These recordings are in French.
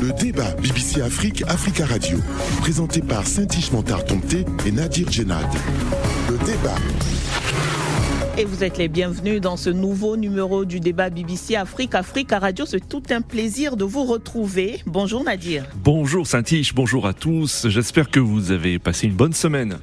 Le débat BBC Afrique, Africa Radio. Présenté par Saint-Ish Montard et Nadir Djenad. Le débat. Et vous êtes les bienvenus dans ce nouveau numéro du débat BBC Afrique, Africa Radio. C'est tout un plaisir de vous retrouver. Bonjour Nadir. Bonjour Saint-Ish, bonjour à tous. J'espère que vous avez passé une bonne semaine.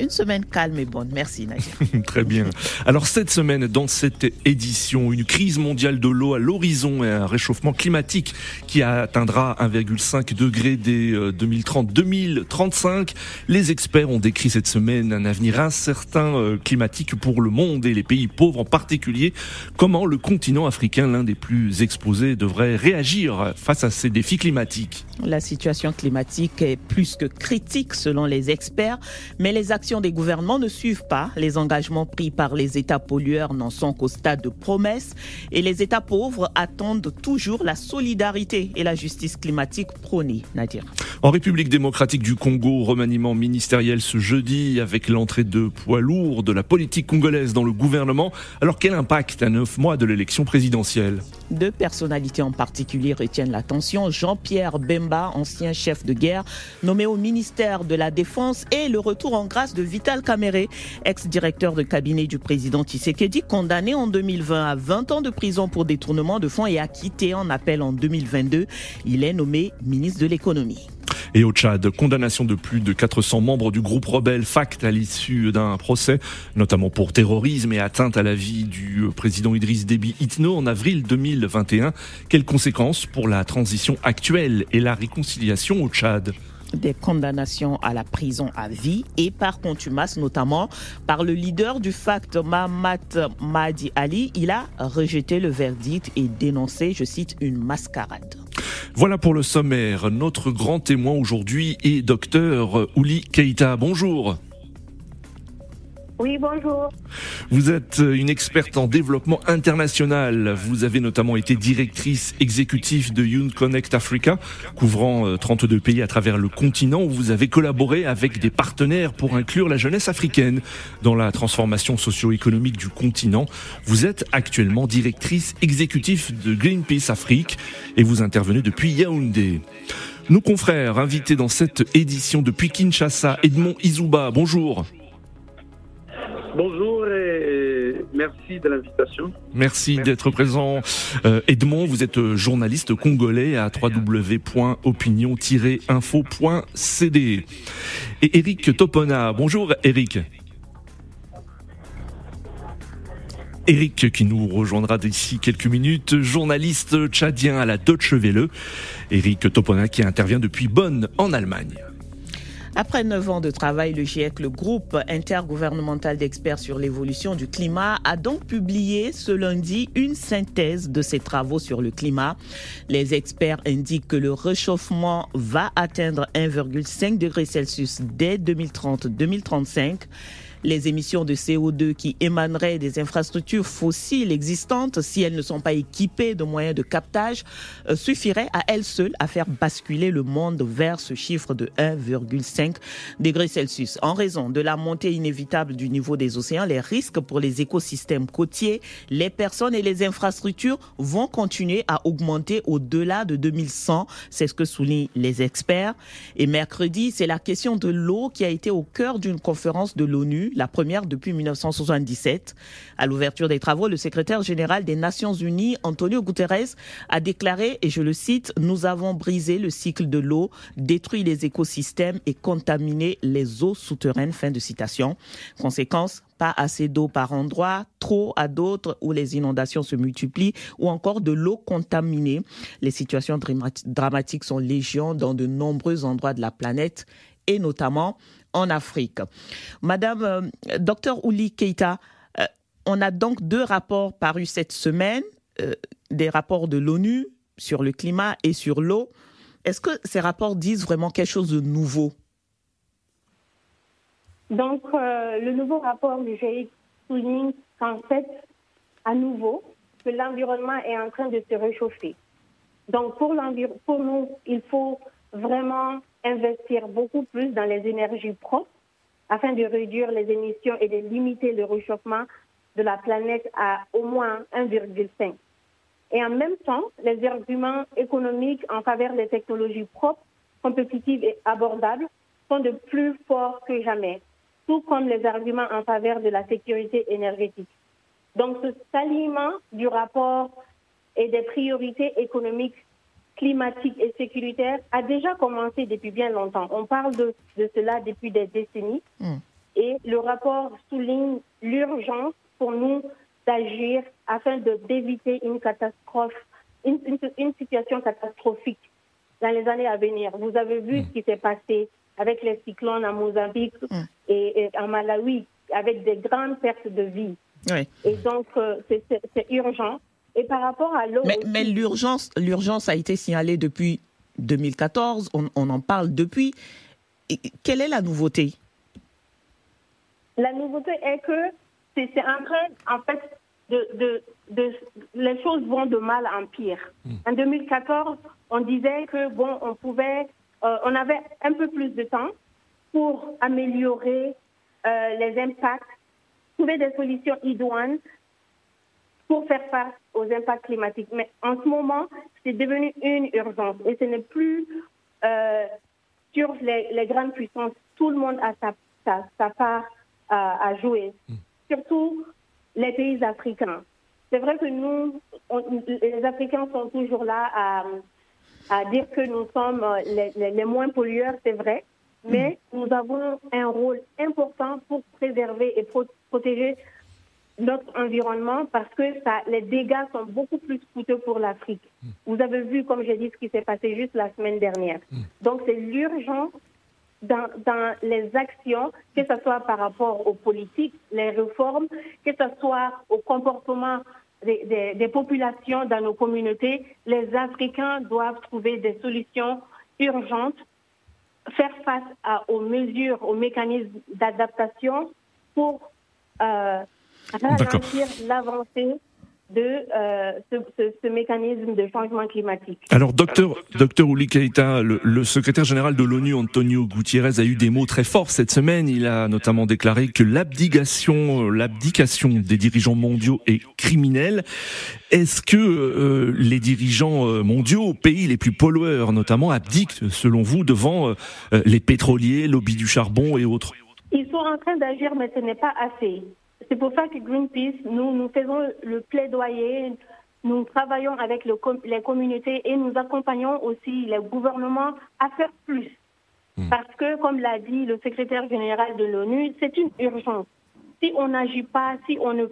Une semaine calme et bonne. Merci Nadia. Très bien. Alors cette semaine, dans cette édition, une crise mondiale de l'eau à l'horizon et un réchauffement climatique qui atteindra 1,5 degré dès 2030-2035. Euh, Les experts ont décrit cette semaine un avenir incertain euh, climatique pour le monde et les pays pauvres en particulier. Comment le continent africain, l'un des plus exposés, devrait réagir face à ces défis climatiques? La situation climatique est plus que critique selon les experts, mais les actions des gouvernements ne suivent pas. Les engagements pris par les États pollueurs n'en sont qu'au stade de promesse et les États pauvres attendent toujours la solidarité et la justice climatique prônée. Nadir. En République démocratique du Congo, remaniement ministériel ce jeudi avec l'entrée de poids lourds de la politique congolaise dans le gouvernement. Alors quel impact à neuf mois de l'élection présidentielle? Deux personnalités en particulier retiennent l'attention. Jean-Pierre Bemba, ancien chef de guerre, nommé au ministère de la Défense et le retour en grâce de Vital Kamere, ex-directeur de cabinet du président Tshisekedi, condamné en 2020 à 20 ans de prison pour détournement de fonds et acquitté en appel en 2022. Il est nommé ministre de l'économie. Et au Tchad, condamnation de plus de 400 membres du groupe rebelle FACT à l'issue d'un procès, notamment pour terrorisme et atteinte à la vie du président Idriss Déby Itno en avril 2021. Quelles conséquences pour la transition actuelle et la réconciliation au Tchad? Des condamnations à la prison à vie et par contumace, notamment par le leader du FACT, Mahamat Mahdi Ali. Il a rejeté le verdict et dénoncé, je cite, une mascarade. Voilà pour le sommaire. Notre grand témoin aujourd'hui est docteur Ouli Keita. Bonjour. Oui, bonjour. Vous êtes une experte en développement international. Vous avez notamment été directrice exécutive de Young Connect Africa, couvrant 32 euh, pays à travers le continent, où vous avez collaboré avec des partenaires pour inclure la jeunesse africaine dans la transformation socio-économique du continent. Vous êtes actuellement directrice exécutive de Greenpeace Afrique et vous intervenez depuis Yaoundé. Nos confrères invités dans cette édition depuis Kinshasa, Edmond Izuba, bonjour. Bonjour et merci de l'invitation. Merci, d'être présent. Euh, Edmond, vous êtes journaliste congolais à www.opinion-info.cd. Et Eric Topona. Bonjour Eric. Eric qui nous rejoindra d'ici quelques minutes, journaliste tchadien à la Deutsche Welle. Eric Topona qui intervient depuis Bonn en Allemagne. Après neuf ans de travail, le GIEC, le groupe intergouvernemental d'experts sur l'évolution du climat, a donc publié ce lundi une synthèse de ses travaux sur le climat. Les experts indiquent que le réchauffement va atteindre 1,5 degré Celsius dès 2030-2035 les émissions de CO2 qui émaneraient des infrastructures fossiles existantes, si elles ne sont pas équipées de moyens de captage, euh, suffiraient à elles seules à faire basculer le monde vers ce chiffre de 1,5 degré Celsius. En raison de la montée inévitable du niveau des océans, les risques pour les écosystèmes côtiers, les personnes et les infrastructures vont continuer à augmenter au-delà de 2100. C'est ce que soulignent les experts. Et mercredi, c'est la question de l'eau qui a été au cœur d'une conférence de l'ONU la première depuis 1977. À l'ouverture des travaux, le secrétaire général des Nations Unies, Antonio Guterres, a déclaré, et je le cite, Nous avons brisé le cycle de l'eau, détruit les écosystèmes et contaminé les eaux souterraines. Fin de citation. Conséquence, pas assez d'eau par endroit, trop à d'autres où les inondations se multiplient ou encore de l'eau contaminée. Les situations dramatiques sont légion dans de nombreux endroits de la planète et notamment en Afrique. Madame euh, Docteur Ouli Keita, euh, on a donc deux rapports parus cette semaine, euh, des rapports de l'ONU sur le climat et sur l'eau. Est-ce que ces rapports disent vraiment quelque chose de nouveau? Donc, le nouveau rapport du GIEC souligne qu'en fait, à nouveau, que l'environnement est en train de se réchauffer. Donc, pour nous, il faut vraiment investir beaucoup plus dans les énergies propres afin de réduire les émissions et de limiter le réchauffement de la planète à au moins 1,5. Et en même temps, les arguments économiques en faveur des technologies propres, compétitives et abordables sont de plus forts que jamais, tout comme les arguments en faveur de la sécurité énergétique. Donc, ce salement du rapport et des priorités économiques, climatiques et sécuritaires a déjà commencé depuis bien longtemps. On parle de, cela depuis des décennies. Hmm. Et le rapport souligne l'urgence pour nous d'agir afin d'éviter une catastrophe, une, situation catastrophique dans les années à venir. Vous avez vu hmm. ce qui s'est passé avec les cyclones en Mozambique hmm. et, en Malawi, avec des grandes pertes de vie. Et donc, euh, c'est urgent. Et par rapport à l'eau. Mais, l'urgence, l'urgence a été signalée depuis 2014. On, en parle depuis. quelle est la nouveauté? La nouveauté est que c'est en train, en fait, de, de, les choses vont de mal en pire. Hmm. En 2014, on disait que bon, on pouvait, euh, on avait un peu plus de temps pour améliorer euh, les impacts, trouver des solutions idoines pour faire face aux impacts climatiques. Mais en ce moment, c'est devenu une urgence et ce n'est plus euh, sur les, grandes puissances. Tout le monde a sa, sa, part à, jouer, hmm. surtout les pays africains. C'est vrai que nous, les Africains sont toujours là à, à dire que nous sommes les, les moins pollueurs, c'est vrai, mais hmm. nous avons un rôle important pour préserver et protéger notre environnement parce que ça, les dégâts sont beaucoup plus coûteux pour l'Afrique. Hmm. Vous avez vu, comme j'ai dit, ce qui s'est passé juste la semaine dernière. Hmm. Donc c'est l'urgence dans, dans, les actions, que ce soit par rapport aux politiques, les réformes, que ce soit au comportement des, des, populations dans nos communautés, les Africains doivent trouver des solutions urgentes, faire face à, aux mesures, aux mécanismes d'adaptation pour euh, ralentir l'avancée de euh, ce, mécanisme de changement climatique. Alors, docteur, docteur Uli Keita, le, secrétaire général de l'ONU, Antonio Gutiérrez, a eu des mots très forts cette semaine. Il a notamment déclaré que l'abdication, l'abdication des dirigeants mondiaux est criminelle. Est-ce que euh, les dirigeants euh, mondiaux, pays les plus pollueurs notamment, abdiquent, selon vous, devant les pétroliers, lobby du charbon et autres? Ils sont en train d'agir, mais ce n'est pas assez. C'est pour ça que Greenpeace, nous, nous faisons le plaidoyer, nous travaillons avec les communautés et nous accompagnons aussi les gouvernements à faire plus. Hmm. Parce que, comme l'a dit le secrétaire général de l'ONU, c'est une urgence. Si on n'agit pas, si on ne,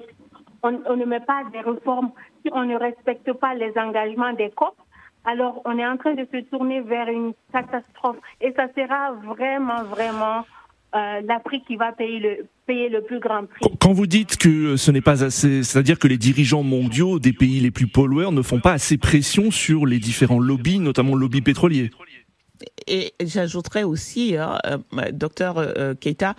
on, ne met pas des réformes, si on ne respecte pas les engagements des COP, alors on est en train de se tourner vers une catastrophe. Et ça sera vraiment, vraiment euh, l'Afrique qui va payer le, payer le plus grand prix. Quand vous dites que ce n'est pas assez, c'est-à-dire que les dirigeants mondiaux des pays les plus pollueurs ne font pas assez pression sur les différents lobbies, notamment le lobby pétrolier. Et j'ajouterais aussi, hein, euh, docteur euh, Keita,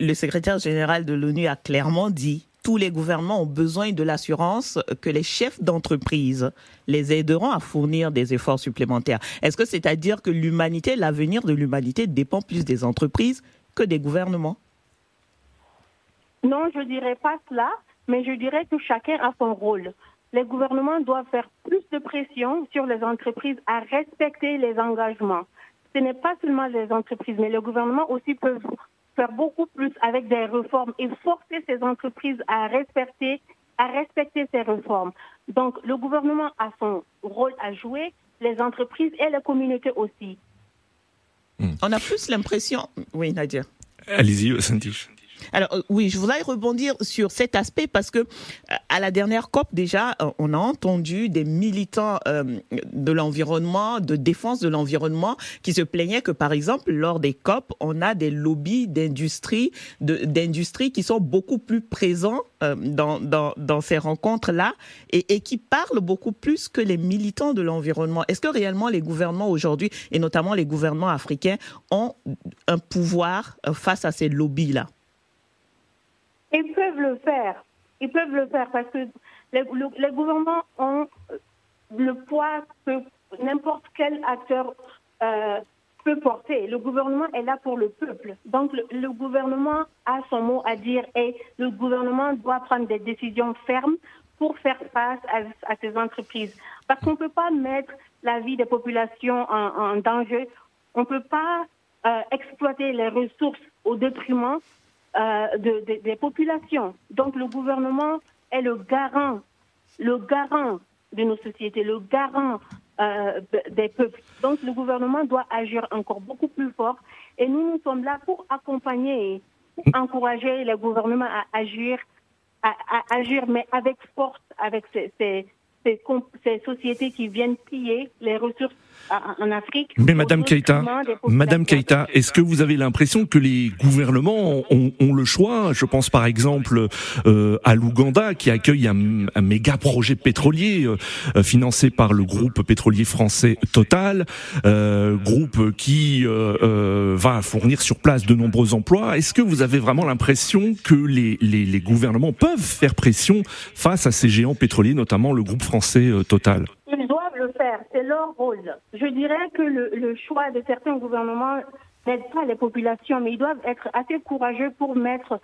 le secrétaire général de l'ONU a clairement dit tous les gouvernements ont besoin de l'assurance que les chefs d'entreprise les aideront à fournir des efforts supplémentaires. Est-ce que c'est à dire que l'humanité, l'avenir de l'humanité dépend plus des entreprises que des gouvernements Non, je ne dirais pas cela, mais je dirais que chacun a son rôle. Les gouvernements doivent faire plus de pression sur les entreprises à respecter les engagements. Ce n'est pas seulement les entreprises, mais le gouvernement aussi peut faire beaucoup plus avec des réformes et forcer ces entreprises à respecter, à respecter ces réformes. Donc, le gouvernement a son rôle à jouer, les entreprises et les communautés aussi. On a plus l'impression. Oui, Nadia. Allez-y, Sandy. Alors euh, oui, je voudrais rebondir sur cet aspect parce que euh, à la dernière COP déjà, euh, on a entendu des militants de l'environnement, de défense de l'environnement, qui se plaignaient que par exemple lors des COP, on a des lobbies d'industrie, d'industrie qui sont beaucoup plus présents dans, ces rencontres-là et qui parlent beaucoup plus que les militants de l'environnement. Est-ce que réellement les gouvernements aujourd'hui, et notamment les gouvernements africains, ont un pouvoir face à ces lobbies-là? Ils peuvent le faire. Ils peuvent le faire parce que les, gouvernements ont le poids que n'importe quel acteur euh, peut porter. Le gouvernement est là pour le peuple. Donc le, gouvernement a son mot à dire et le gouvernement doit prendre des décisions fermes pour faire face à, ces entreprises. Parce qu'on ne peut pas mettre la vie des populations en, danger. On ne peut pas euh, exploiter les ressources au détriment euh, des populations. Donc le gouvernement est le garant, le garant de nos sociétés, le garant euh, des peuples. Donc le gouvernement doit agir encore beaucoup plus fort et nous, nous sommes là pour accompagner et encourager les gouvernements à agir, à, agir, mais avec force, avec ces, ces sociétés qui viennent piller les ressources en Afrique. Mais Madame Keita, Madame Keita, est-ce que vous avez l'impression que les gouvernements ont, ont, le choix? Je pense par exemple euh, à l'Ouganda qui accueille un, un, méga projet pétrolier euh, financé par le groupe pétrolier français Total, euh, groupe qui va fournir sur place de nombreux emplois. Est-ce que vous avez vraiment l'impression que les, les, les gouvernements peuvent faire pression face à ces géants pétroliers, notamment le groupe français Total? Faire, c'est leur rôle. Je dirais que le, choix de certains gouvernements n'aide pas les populations, mais ils doivent être assez courageux pour mettre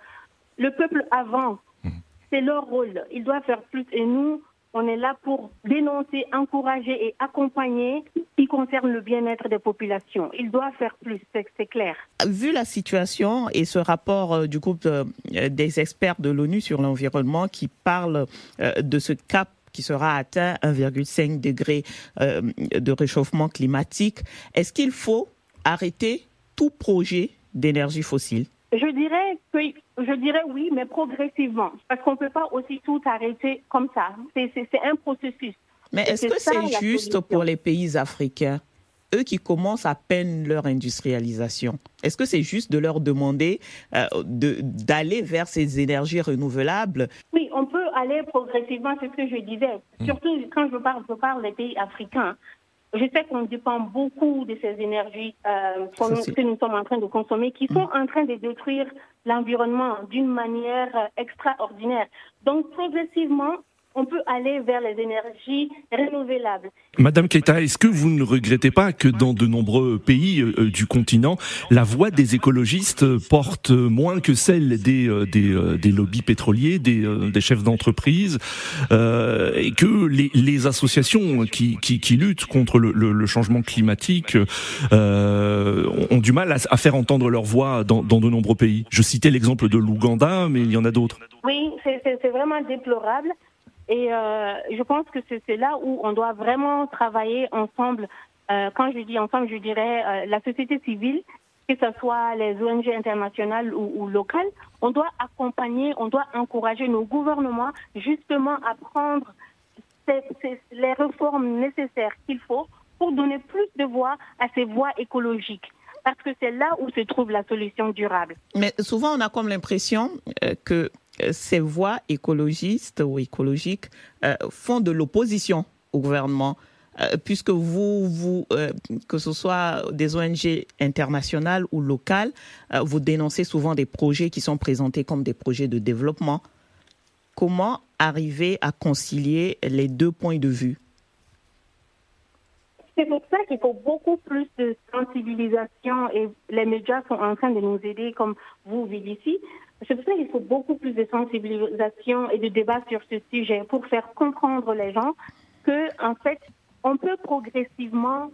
le peuple avant. Mhm. C'est leur rôle. Ils doivent faire plus. Et nous, on est là pour dénoncer, encourager et accompagner qui concerne le bien-être des populations. Ils doivent faire plus, c'est clair. Vu la situation et ce rapport euh, du groupe euh, des experts de l'ONU sur l'environnement qui parle euh, de ce cap qui sera atteint 1,5 degré euh, de réchauffement climatique. Est-ce qu'il faut arrêter tout projet d'énergie fossile? Je dirais que je dirais oui, mais progressivement, parce qu'on ne peut pas aussi tout arrêter comme ça. C'est un processus. Mais est-ce que c'est juste pour les pays africains? Eux qui commencent à peine leur industrialisation. Est-ce que c'est juste de leur demander euh, d'aller vers ces énergies renouvelables? Oui, on peut aller progressivement, c'est ce que je disais. Hmm. Surtout quand je parle, je parle des pays africains. Je sais qu'on dépend beaucoup de ces énergies euh, que nous sommes en train de consommer, qui sont en train de détruire l'environnement d'une manière euh, extraordinaire. Donc, progressivement, on peut aller vers les énergies renouvelables. Madame Keita, est-ce que vous ne regrettez pas que dans de nombreux pays euh, euh, du continent, la voix des écologistes porte moins que celle des, euh, des, lobbies pétroliers, des, chefs d'entreprise, et que les, associations qui, qui, luttent contre le, changement climatique ont du mal à, faire entendre leur voix dans, dans de nombreux pays Je citais l'exemple de l'Ouganda, mais il y en a d'autres. Oui, c'est vraiment déplorable. Et euh, je pense que c'est là où on doit vraiment travailler ensemble. Euh, quand je dis ensemble, je dirais euh, la société civile, que ce soit les ONG internationales ou, locales, on doit accompagner, on doit encourager nos gouvernements justement à prendre les réformes nécessaires qu'il faut pour donner plus de voix à ces voies écologiques parce que c'est là où se trouve la solution durable. Mais souvent, on a comme l'impression que ces voix écologistes ou écologiques euh, font de l'opposition au gouvernement. Euh, puisque vous, euh, que ce soit des ONG internationales ou locales, vous dénoncez souvent des projets qui sont présentés comme des projets de développement. Comment arriver à concilier les deux points de vue? C'est pour ça qu'il faut beaucoup plus de sensibilisation et les médias sont en train de nous aider, comme vous, ici. C'est pour ça qu'il faut beaucoup plus de sensibilisation et de débat sur ce sujet pour faire comprendre les gens que, en fait, on peut progressivement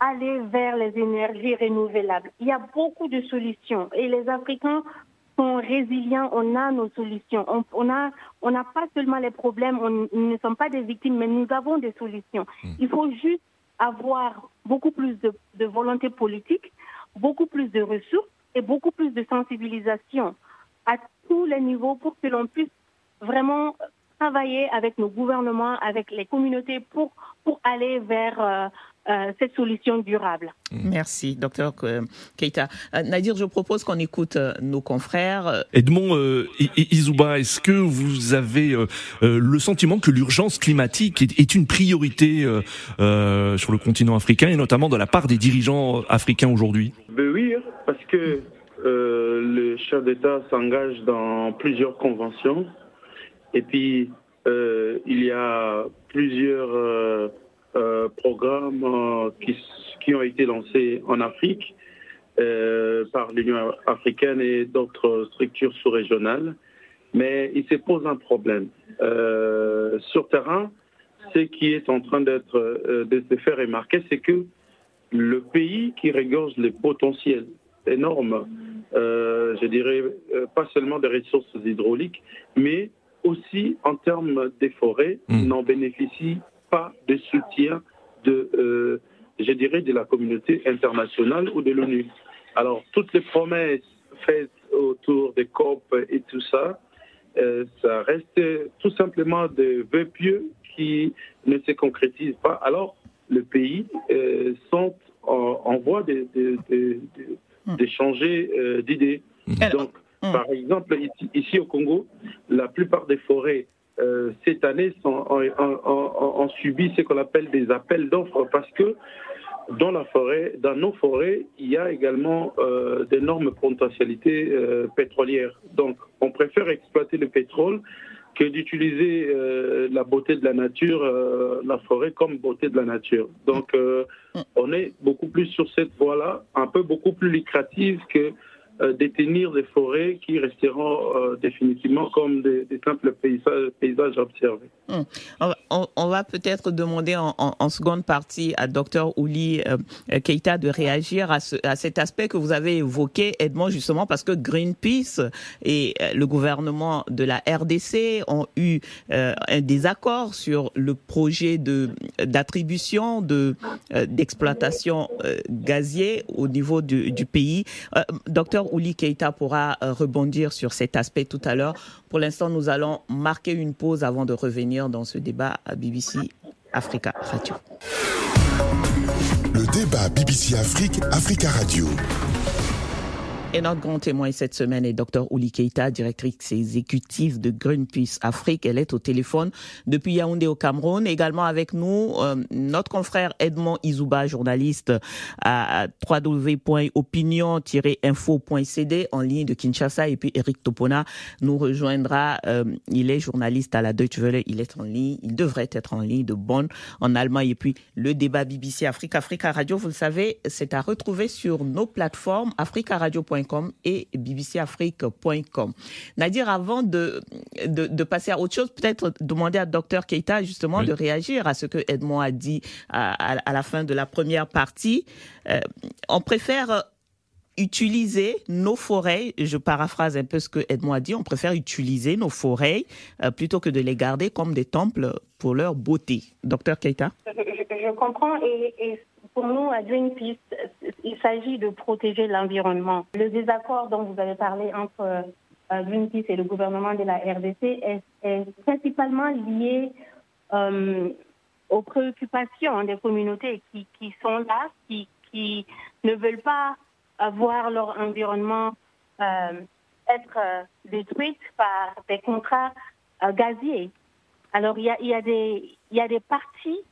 aller vers les énergies renouvelables. Il y a beaucoup de solutions et les Africains sont résilients, on a nos solutions. On n'a on pas seulement les problèmes, on, nous ne sommes pas des victimes, mais nous avons des solutions. Hmm. Il faut juste avoir beaucoup plus de, volonté politique, beaucoup plus de ressources et beaucoup plus de sensibilisation à tous les niveaux pour que l'on puisse vraiment travailler avec nos gouvernements, avec les communautés pour, pour aller vers euh, euh, cette solution durable. Merci, docteur euh, Keita. Nadir, je propose qu'on écoute nos confrères. Edmond Izouba, est-ce que vous avez le sentiment que l'urgence climatique est, une priorité sur le continent africain et notamment de la part des dirigeants africains aujourd'hui? Ben Oui, hein, parce que euh, le chef d'État s'engage dans plusieurs conventions. Et puis, euh, il y a plusieurs euh, programmes qui, qui, ont été lancés en Afrique par l'Union africaine et d'autres structures sous-régionales. Mais il se pose un problème. sur terrain, ce qui est en train d'être de se faire remarquer, c'est que le pays qui régorge les potentiels énormes, je dirais pas seulement des ressources hydrauliques, mais aussi en termes des forêts, hmm. n'en bénéficie pas de soutien de, je dirais, de la communauté internationale ou de l'ONU. Alors, toutes les promesses faites autour des COP et tout ça, euh, ça reste tout simplement des vœux pieux qui ne se concrétisent pas. Alors, le pays euh, sont en, voie de, de, changer euh, d'idée. Donc, hum. par exemple, ici, au Congo, la plupart des forêts cette année sont, ont subi ce qu'on appelle des appels d'offres parce que dans la forêt, dans nos forêts, il y a également euh, d'énormes potentialités euh, pétrolières. Donc, on préfère exploiter le pétrole que d'utiliser euh, la beauté de la nature, la forêt comme beauté de la nature. Donc, on est beaucoup plus sur cette voie-là, un peu beaucoup plus lucrative que euh, détenir des forêts qui resteront euh, définitivement comme des, simples paysages, observés. Hum. On va, peut-être demander en, seconde partie à Dr Ouli euh, Keita de réagir à, à, cet aspect que vous avez évoqué, Edmond, justement parce que Greenpeace et le gouvernement de la RDC ont eu un désaccord sur le projet de d'attribution de d'exploitation gazier au niveau du, du pays. docteur Ouli Keita pourra euh, rebondir sur cet aspect tout à l'heure. Pour l'instant, nous allons marquer une pause avant de revenir dans ce débat à BBC Africa Radio. Le débat BBC Afrique, Africa Radio. Et notre grand témoin cette semaine est Dr Ouli Keita, directrice exécutive de Greenpeace Afrique. Elle est au téléphone depuis Yaoundé au Cameroun. Également avec nous, euh, notre confrère Edmond Izouba, journaliste à www.opinion-info.cd en ligne de Kinshasa. Et puis Eric Topona nous rejoindra. Euh, il est journaliste à la Deutsche Welle. Il est en ligne. Il devrait être en ligne de Bonn en Allemagne. Et puis le débat BBC Afrique, Africa Radio, vous le savez, c'est à retrouver sur nos plateformes africaradio.com et bbcafrique.com. Nadir, avant de, de, passer à autre chose, peut-être demander à Dr Keita justement de réagir à ce que Edmond a dit à, la fin de la première partie. Euh, on préfère utiliser nos forêts, je paraphrase un peu ce que Edmond a dit, on préfère utiliser nos forêts euh, plutôt que de les garder comme des temples pour leur beauté. Docteur Keita? Je, comprends et pour nous, à Greenpeace, il s'agit de protéger l'environnement. Le désaccord dont vous avez parlé entre euh, Greenpeace et le gouvernement de la RDC est, principalement lié euh, aux préoccupations des communautés qui, sont là, qui, ne veulent pas voir leur environnement euh, être détruit par des contrats gaziers. Alors, il y a, y a des parties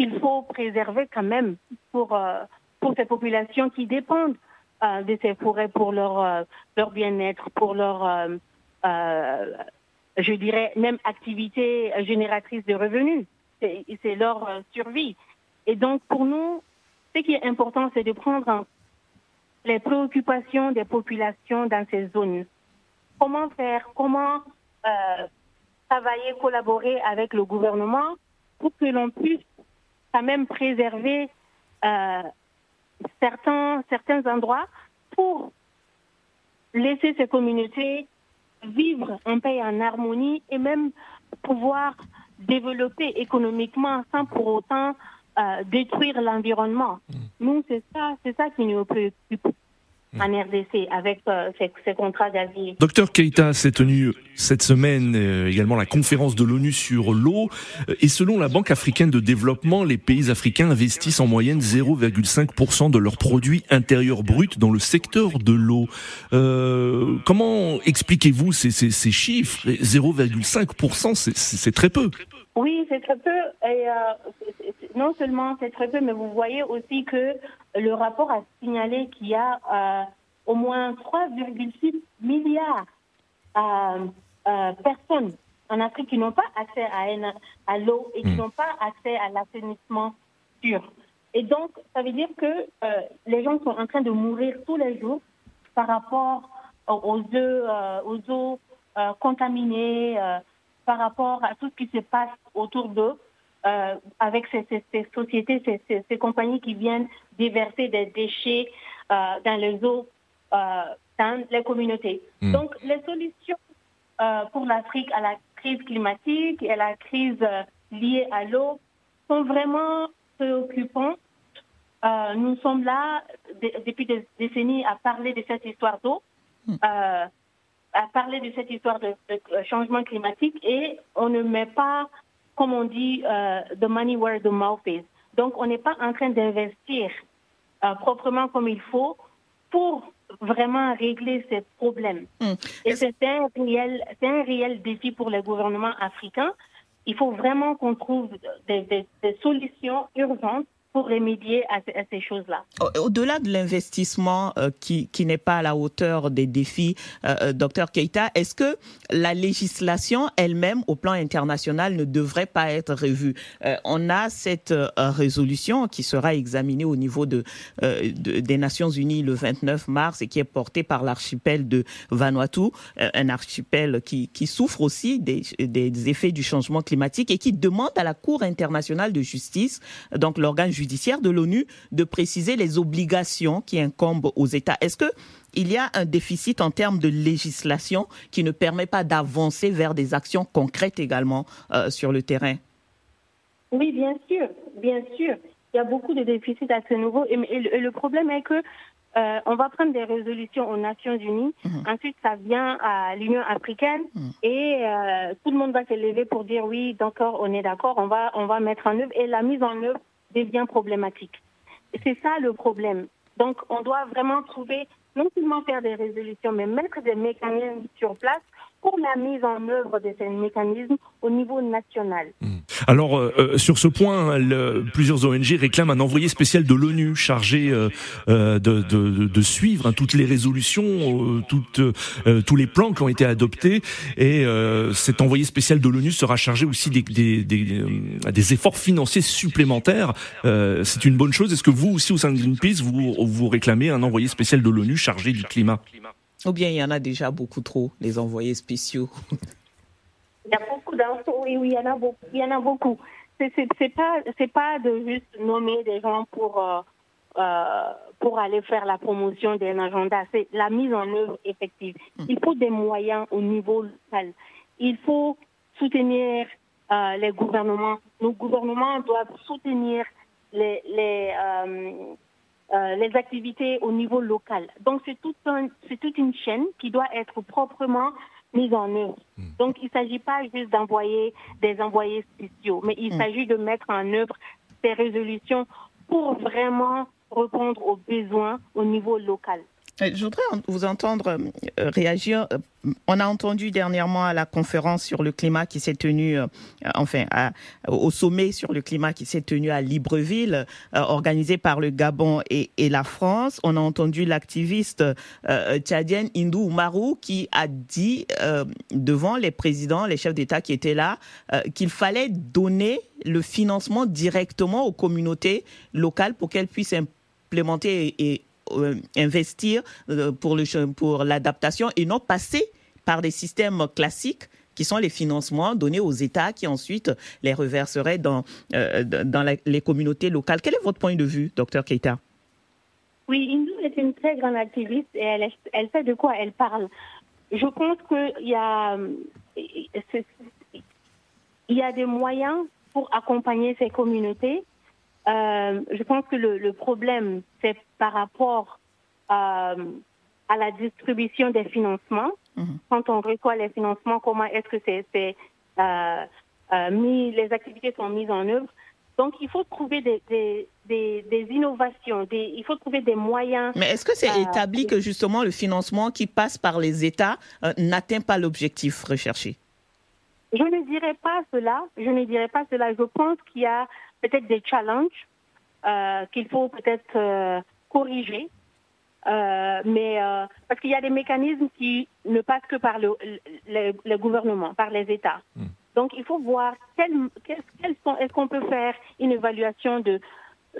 qu'il faut préserver quand même pour, euh, pour ces populations qui dépendent euh, de ces forêts pour leur, euh, leur bien-être, pour leur, je dirais, même activité génératrice de revenus. C'est leur survie. Et donc, pour nous, ce qui est important, c'est de prendre les préoccupations des populations dans ces zones. Comment faire? Comment travailler, collaborer avec le gouvernement pour que l'on puisse quand même préserver euh, certains, certains endroits pour laisser ces communautés vivre en paix et en harmonie et même pouvoir développer économiquement sans pour autant euh, détruire l'environnement. Mm. Nous, c'est ça, c'est ça qui nous préoccupe en RDC avec euh, ces, contrats d'avis. Docteur Keita s'est tenu cette semaine euh, également la conférence de l'ONU sur l'eau et selon la Banque africaine de développement, les pays africains investissent en moyenne 0,5% de leurs produits intérieurs bruts dans le secteur de l'eau. Euh, comment expliquez-vous ces, ces, ces chiffres? 0,5%, c'est très peu. Oui, c'est très peu. Et euh, non seulement c'est très peu, mais vous voyez aussi que le rapport a signalé qu'il y a euh, au moins 3,6 milliards de euh, personnes en Afrique qui n'ont pas accès à, à l'eau et qui hmm. n'ont pas accès à l'assainissement sûr. Et donc, ça veut dire que les gens sont en train de mourir tous les jours par rapport aux eaux, aux eaux contaminées par rapport à tout ce qui se passe autour d'eux, euh, avec ces, sociétés, ces, ces, compagnies qui viennent déverser des déchets euh, dans les eaux, euh, dans les communautés. Hmm. Donc, les solutions pour l'Afrique à la crise climatique et à la crise liée à l'eau sont vraiment préoccupantes. nous sommes là depuis des décennies à parler de cette histoire d'eau. Hmm. À parler de cette histoire de, changement climatique et on ne met pas comme on dit, euh, the money where the mouth is. Donc, on n'est pas en train d'investir euh, proprement comme il faut pour vraiment régler ces problèmes. Hmm. Et c'est un, réel, un réel défi pour les gouvernements africains. Il faut vraiment qu'on trouve des solutions urgentes pour remédier à, ces choses-là. Au-delà de l'investissement euh, qui, qui n'est pas à la hauteur des défis, euh, euh docteur Keita, est-ce que la législation elle-même au plan international ne devrait pas être revue? Euh, On a cette résolution qui sera examinée au niveau de, des Nations Unies le 29 mars et qui est portée par l'archipel de Vanuatu, un archipel qui, qui souffre aussi des, des effets du changement climatique et qui demande à la Cour internationale de justice, donc l'organe judiciaire de l'ONU de préciser les obligations qui incombent aux États. Est-ce que il y a un déficit en termes de législation qui ne permet pas d'avancer vers des actions concrètes également euh, sur le terrain? Oui, bien sûr, bien sûr. Il y a beaucoup de déficits à ce niveau. Et, le problème est que euh, on va prendre des résolutions aux Nations Unies. Mhm. Ensuite, ça vient à l'Union africaine mhm. et euh, tout le monde va se lever pour dire oui, d'accord, on est d'accord, on va, on va mettre en œuvre. Et la mise en œuvre devient problématique. C'est ça le problème. Donc, on doit vraiment trouver, non seulement faire des résolutions, mais mettre des mécanismes sur place pour la mise en œuvre de ces mécanismes au niveau national. Hmm. Alors euh, euh, sur ce point, le, plusieurs ONG réclament un envoyé spécial de l'ONU chargé euh, euh de, de, de, suivre hein, toutes les résolutions, toutes, tous les plans qui ont été adoptés, et cet envoyé spécial de l'ONU sera chargé aussi des, des, des, des efforts financiers supplémentaires. C'est une bonne chose. Est-ce que vous aussi au sein de Greenpeace, vous, vous réclamez un envoyé spécial de l'ONU chargé du climat? Ou bien il y en a déjà beaucoup trop, les envoyés spéciaux? Il y a beaucoup d'infos, oui, oui, il y en a beaucoup. Il y en a beaucoup. C'est pas, pas de juste nommer des gens pour, euh, euh, pour aller faire la promotion d'un agenda. C'est la mise en œuvre effective. Hmm. Il faut des moyens au niveau local. Il faut soutenir euh, les gouvernements. Nos gouvernements doivent soutenir les, les, euh, les activités au niveau local. Donc c'est tout c'est toute une chaîne qui doit être proprement mise en œuvre. Hmm. Donc il ne s'agit pas juste d'envoyer des envoyés spéciaux, mais il hmm. s'agit de mettre en œuvre ces résolutions pour vraiment répondre aux besoins au niveau local. Euh, je voudrais vous entendre euh, réagir. Euh, on a entendu dernièrement à la conférence sur le climat qui s'est tenue, enfin, au sommet sur le climat qui s'est tenu à Libreville, organisé par le Gabon et, la France. On a entendu l'activiste tchadienne Hindou Marou qui a dit devant les présidents, les chefs d'État qui étaient là, qu'il fallait donner le financement directement aux communautés locales pour qu'elles puissent implémenter et euh, investir euh, pour le pour l'adaptation et non passer par des systèmes classiques qui sont les financements donnés aux États qui ensuite les reverseraient dans, euh, dans les communautés locales. Quel est votre point de vue, docteur Keita Oui, Hindou est une très grande activiste et elle, elle sait de quoi elle parle. Je pense qu'il y a, il y a des moyens pour accompagner ces communautés euh, je pense que le, le problème, c'est par rapport euh, à la distribution des financements. Mhm. Quand on reçoit les financements, comment est-ce que c'est euh, euh, mis, les activités sont mises en œuvre. Donc, il faut trouver des, des, des, des innovations, il faut trouver des moyens. Mais est-ce que c'est établi que justement le financement qui passe par les États n'atteint pas l'objectif recherché? Je ne dirais pas cela. Je ne dirais pas cela. Je pense qu'il y a peut-être des challenges euh, qu'il faut peut-être euh, corriger. Euh, mais parce qu'il y a des mécanismes qui ne passent que par le, le, gouvernement, par les États. Hmm. Donc il faut voir quels sont, est-ce qu'on peut faire une évaluation de,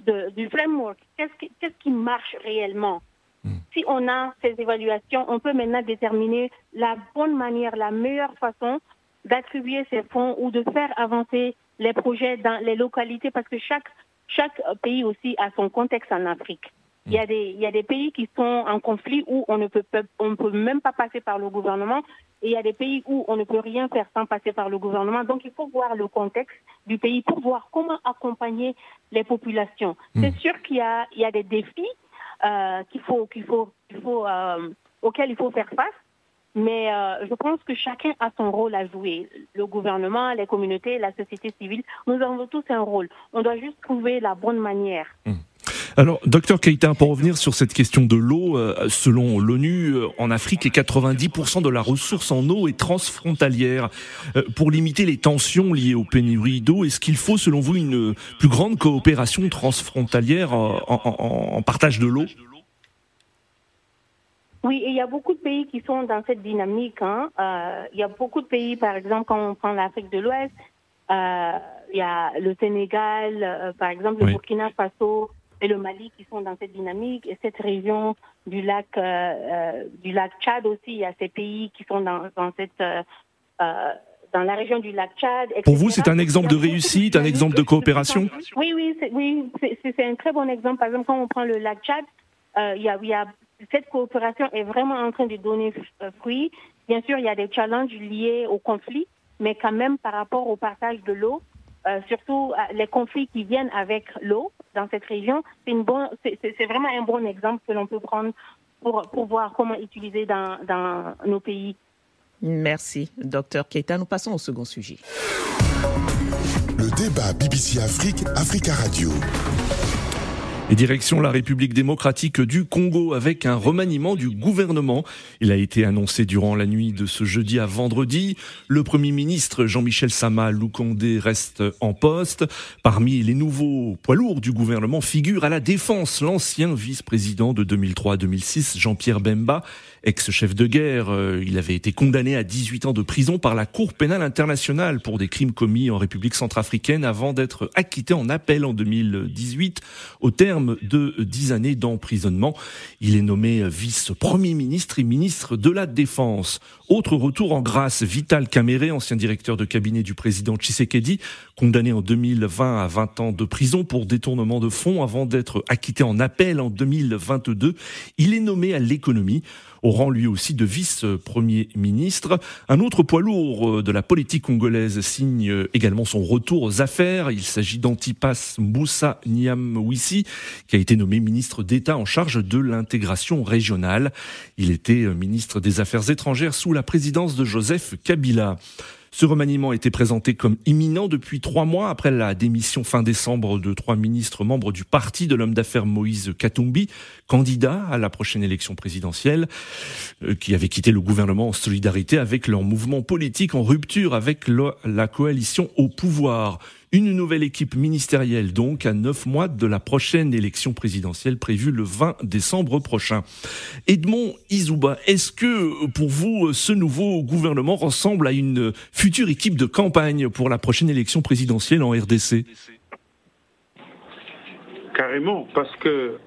de du framework, qu'est-ce qui, qu'est-ce qui marche réellement? Hmm. Si on a ces évaluations, on peut maintenant déterminer la bonne manière, la meilleure façon d'attribuer ces fonds ou de faire avancer les projets dans les localités parce que chaque, chaque pays aussi a son contexte en Afrique. Il y, a des, il y a des pays qui sont en conflit où on ne peut, on peut même pas passer par le gouvernement et il y a des pays où on ne peut rien faire sans passer par le gouvernement. Donc il faut voir le contexte du pays pour voir comment accompagner les populations. Hmm. C'est sûr qu'il y a, il y a des défis euh, qu'il faut, qu'il faut, qu'il faut, euh, auxquels il faut faire face. Mais euh, je pense que chacun a son rôle à jouer. Le gouvernement, les communautés, la société civile, nous avons tous un rôle. On doit juste trouver la bonne manière. Hmm. Alors, docteur Keita, pour revenir sur cette question de l'eau, euh, selon l'ONU, euh, en Afrique, 90% de la ressource en eau est transfrontalière. pour limiter les tensions liées aux pénuries d'eau, est-ce qu'il faut, selon vous, une plus grande coopération transfrontalière en partage de l'eau? Oui, et il y a beaucoup de pays qui sont dans cette dynamique. Hein. Euh, il y a beaucoup de pays, par exemple, quand on prend l'Afrique de l'Ouest, euh, il y a le Sénégal, euh, par exemple, le Burkina Faso et le Mali qui sont dans cette dynamique. Et cette région du lac, du lac Tchad aussi, il y a ces pays qui sont dans, dans cette dans la région du lac Tchad. Pour vous, c'est un exemple de réussite, un exemple de coopération? Oui, oui, c'est oui, un très bon exemple. Par exemple, quand on prend le lac Tchad, il y, a, y a cette coopération est vraiment en train de donner euh, fruit. Bien sûr, il y a des challenges liés au conflit, mais quand même par rapport au partage de l'eau, euh, surtout euh, les conflits qui viennent avec l'eau dans cette région, c'est bon, vraiment un bon exemple que l'on peut prendre pour, pour voir comment utiliser dans, dans nos pays. Merci, docteur Keita. Nous passons au second sujet. Le débat BBC Afrique, Africa Radio. Et direction la République démocratique du Congo avec un remaniement du gouvernement. Il a été annoncé durant la nuit de ce jeudi à vendredi. Le Premier ministre Jean-Michel Sama Lukonde reste en poste. Parmi les nouveaux poids lourds du gouvernement figure à la défense l'ancien vice-président de 2003 2006 Jean-Pierre Bemba, ex-chef de guerre. Euh, il avait été condamné à 18 ans de prison par la Cour pénale internationale pour des crimes commis en République centrafricaine avant d'être acquitté en appel en 2018 au terme de dix années d'emprisonnement. Il est nommé vice-premier ministre et ministre de la Défense. Autre retour en grâce, Vital Kamere, ancien directeur de cabinet du président Tshisekedi, condamné en 2020 à 20 ans de prison pour détournement de fonds avant d'être acquitté en appel en 2022. Il est nommé à l'économie au rang lui aussi de vice-premier ministre. Un autre poids lourd euh, de la politique congolaise signe euh, également son retour aux affaires. Il s'agit d'Antipas Moussa Niamwisi, qui a été nommé ministre d'État en charge de l'intégration régionale. Il était euh, ministre des Affaires étrangères sous la présidence de Joseph Kabila. Ce remaniement était présenté comme imminent depuis trois mois après la démission fin décembre de trois ministres membres du parti de l'homme d'affaires Moïse Katumbi, candidat à la prochaine élection présidentielle, euh, qui avait quitté le gouvernement en solidarité avec leur mouvement politique en rupture avec la coalition au pouvoir. Une nouvelle équipe ministérielle donc à neuf mois de la prochaine élection présidentielle prévue le 20 décembre prochain. Edmond Izouba, est-ce que pour vous ce nouveau gouvernement ressemble à une future équipe de campagne pour la prochaine élection présidentielle en RDC Carrément, parce que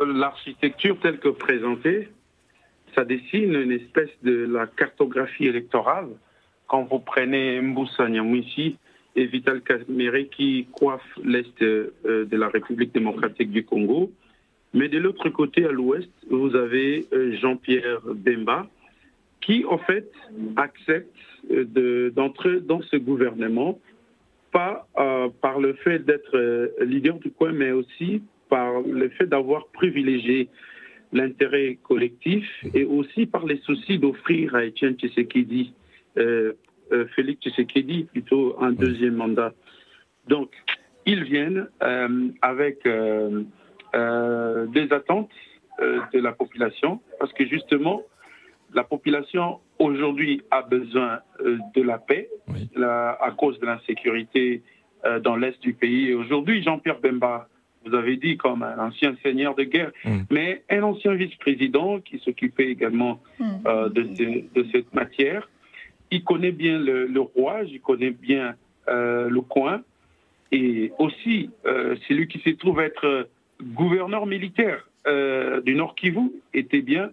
l'architecture telle que présentée, ça dessine une espèce de la cartographie électorale. Quand vous prenez Mboussa et Vital Kamere qui coiffe l'Est euh, de la République démocratique du Congo. Mais de l'autre côté, à l'ouest, vous avez euh, Jean-Pierre Bemba, qui en fait accepte euh, d'entrer dans ce gouvernement, pas par le fait d'être leader du coin, mais aussi par le fait d'avoir privilégié l'intérêt collectif et aussi par les soucis d'offrir à Etienne Tshisekedi Félix Tshisekedi plutôt un deuxième mandat. Donc, ils viennent euh, avec euh, des attentes de la population, parce que justement, la population aujourd'hui a besoin de la paix à cause de l'insécurité dans l'est du pays. Et aujourd'hui, Jean-Pierre Bemba, vous avez dit comme un ancien seigneur de guerre, mm. mais un ancien vice-président qui s'occupait également mm. de, cette matière, il connaît bien le, le roi, il connaît bien euh, le coin, et aussi euh, celui qui se trouve être gouverneur militaire euh, du Nord Kivu était bien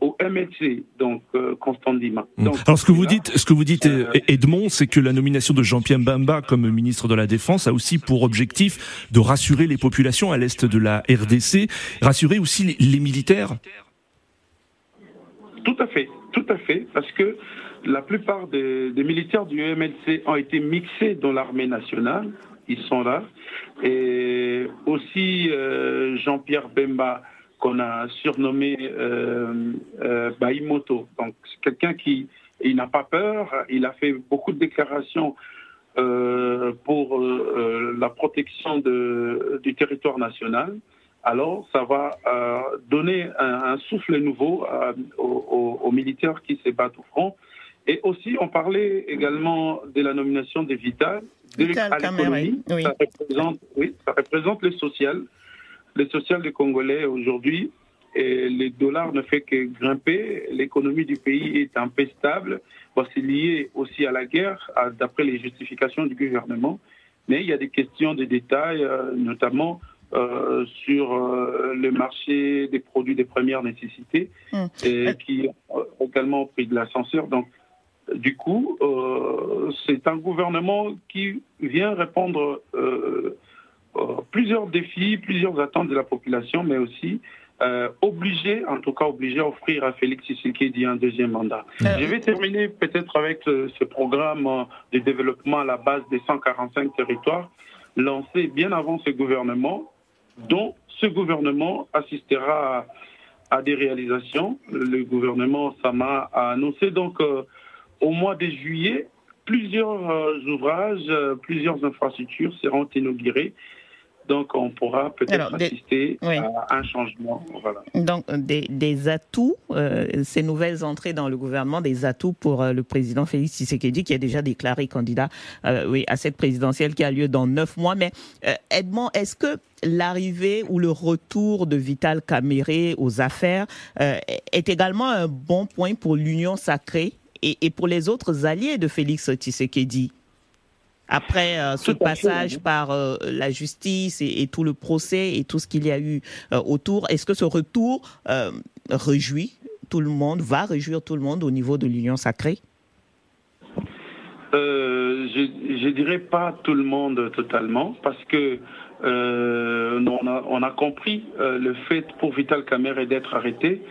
au MLC, donc Constant Dima. Mmh. Alors ce que vous dites, ce que vous dites, Edmond, c'est que la nomination de Jean-Pierre Bamba comme ministre de la Défense a aussi pour objectif de rassurer les populations à l'est de la RDC, rassurer aussi les militaires. Tout à fait, tout à fait, parce que la plupart des, militaires du MLC ont été mixés dans l'armée nationale, ils sont là, et aussi euh, Jean-Pierre Bemba, qu'on a surnommé euh, euh Baimoto. Donc c'est quelqu'un qui n'a pas peur, il a fait beaucoup de déclarations euh, pour la protection du territoire national alors ça va donner un, souffle nouveau aux, militaires qui se battent au front. Et aussi, on parlait également de la nomination des Vital, de l'économie. Oui. Ça, représente, oui, ça représente le social, le social des Congolais aujourd'hui. Et le dollar ne fait que grimper. L'économie du pays est un peu stable. c'est lié aussi à la guerre, d'après les justifications du gouvernement. Mais il y a des questions de détails, euh, notamment euh, sur euh, le marché des produits de première nécessité hum. et qui ont également pris de l'ascenseur. Donc, du coup, euh, c'est un gouvernement qui vient répondre plusieurs défis, plusieurs attentes de la population, mais aussi obligé, en tout cas obligé à offrir à Félix Tshisekedi un deuxième mandat. Je vais terminer peut-être avec ce programme de développement à la base des 145 territoires lancé bien avant ce gouvernement dont ce gouvernement assistera à, des réalisations. Le gouvernement Sama a annoncé donc euh, au mois de juillet plusieurs euh, ouvrages, euh, plusieurs infrastructures seront inaugurées donc, on pourra peut-être assister à un changement. Donc, des, atouts, euh, ces nouvelles entrées dans le gouvernement, des atouts pour le président Félix Tshisekedi, qui a déjà déclaré candidat oui, à cette présidentielle qui a lieu dans neuf mois. Mais Edmond, est-ce que l'arrivée ou le retour de Vital Caméré aux affaires est également un bon point pour l'union sacrée? Et, et pour les autres alliés de Félix Tshisekedi après euh, ce passage par euh, la justice et, tout le procès et tout ce qu'il y a eu euh, autour, est-ce que ce retour réjouit tout le monde, va réjouir tout le monde au niveau de l'union sacrée? Je, ne dirais pas tout le monde totalement, parce que on a, on, a, compris le fait pour Vital Kamere d'être arrêté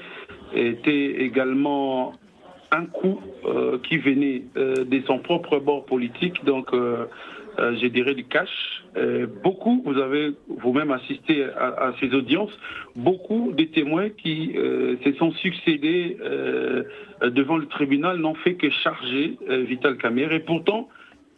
était également un coup euh, qui venait euh, de son propre bord politique, donc euh, je dirais du cash. beaucoup, vous avez vous-même assisté à, ces audiences, beaucoup de témoins qui se sont succédés devant le tribunal n'ont fait que charger Vital Kamer. Et pourtant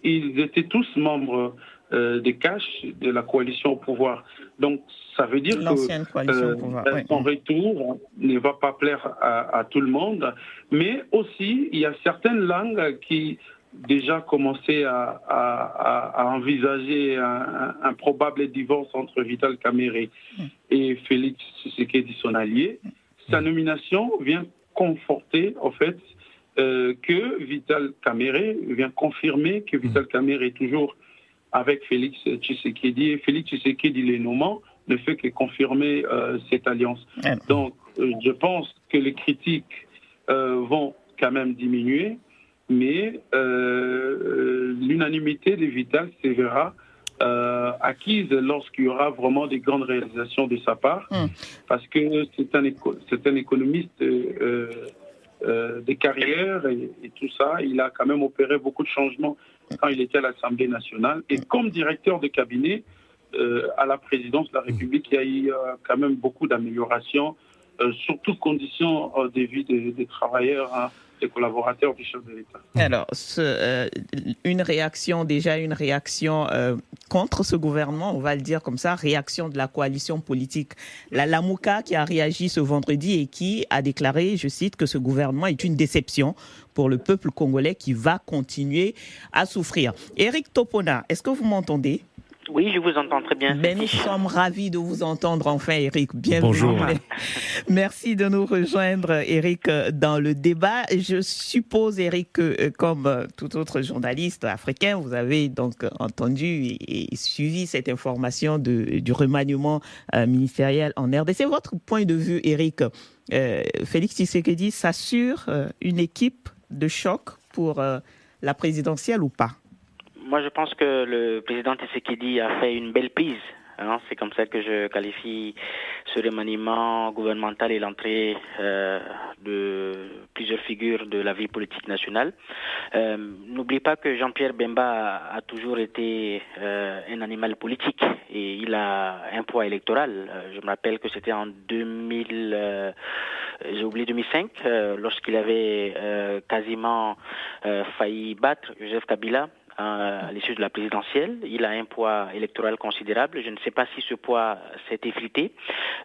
ils étaient tous membres des cash de la coalition au pouvoir. Donc ça veut dire que euh, son retour ne va pas plaire à, tout le monde, mais aussi il y a certaines langues qui déjà commençaient à, envisager un, probable divorce entre Vital Kamere et Félix Tshisekedi, son allié. Sa nomination vient conforter, en fait, euh, que Vital Kamere vient confirmer que Vital Kamere est toujours avec Félix Tshisekedi et Félix Tshisekedi les nommant ne fait que confirmer euh, cette alliance. Donc, euh, je pense que les critiques euh, vont quand même diminuer, mais l'unanimité des Vital se verra acquise lorsqu'il y aura vraiment des grandes réalisations de sa part, hmm. parce que c'est un, un économiste des carrières et, et, tout ça. Il a quand même opéré beaucoup de changements quand il était à l'Assemblée nationale. Et comme directeur de cabinet, euh, à la présidence de la République, il y a eu euh, quand même beaucoup d'améliorations, euh, sur toutes conditions de vie des, travailleurs. Hein, des collaborateurs du chef de l'État. Alors, une réaction, déjà une réaction contre ce gouvernement, on va le dire comme ça, réaction de la coalition politique. La Lamouka qui a réagi ce vendredi et qui a déclaré, je cite, que ce gouvernement est une déception pour le peuple congolais qui va continuer à souffrir. Éric Topona, est-ce que vous m'entendez? Oui, je vous entends très bien. Ben, nous sommes ravis de vous entendre enfin, Eric. Bienvenue. Bonjour. Merci de nous rejoindre, Eric, dans le débat. Je suppose, Eric, que euh, comme euh, tout autre journaliste africain, vous avez donc entendu et, suivi cette information de, du remaniement euh, ministériel en RDC. Votre point de vue, Eric, Félix Tshisekedi s'assure une équipe de choc pour la présidentielle ou pas? Moi, je pense que le président Tshisekedi a fait une belle prise. Hein. c'est comme ça que je qualifie ce remaniement gouvernemental et l'entrée euh, de plusieurs figures de la vie politique nationale. Euh, N'oubliez pas que Jean-Pierre Bemba a, toujours été euh, un animal politique et il a un poids électoral. Je me rappelle que c'était en 2000, j'ai oublié 2005, lorsqu'il avait quasiment failli battre Joseph Kabila à l'issue de la présidentielle. Il a un poids électoral considérable. Je ne sais pas si ce poids s'est effrité,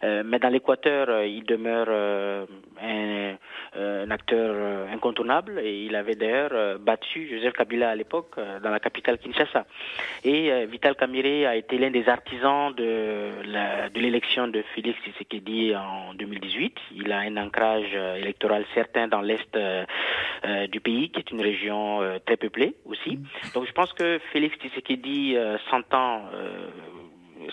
euh, mais dans l'Équateur, euh, il demeure euh, un, acteur incontournable et il avait d'ailleurs battu Joseph Kabila à l'époque dans la capitale Kinshasa. Et Vital Kamiré a été l'un des artisans de l'élection de, de Félix Tshisekedi en 2018. Il a un ancrage électoral certain dans l'est du pays, qui est une région très peuplée aussi. Donc, je pense que Félix Tshisekedi euh, s'entend euh,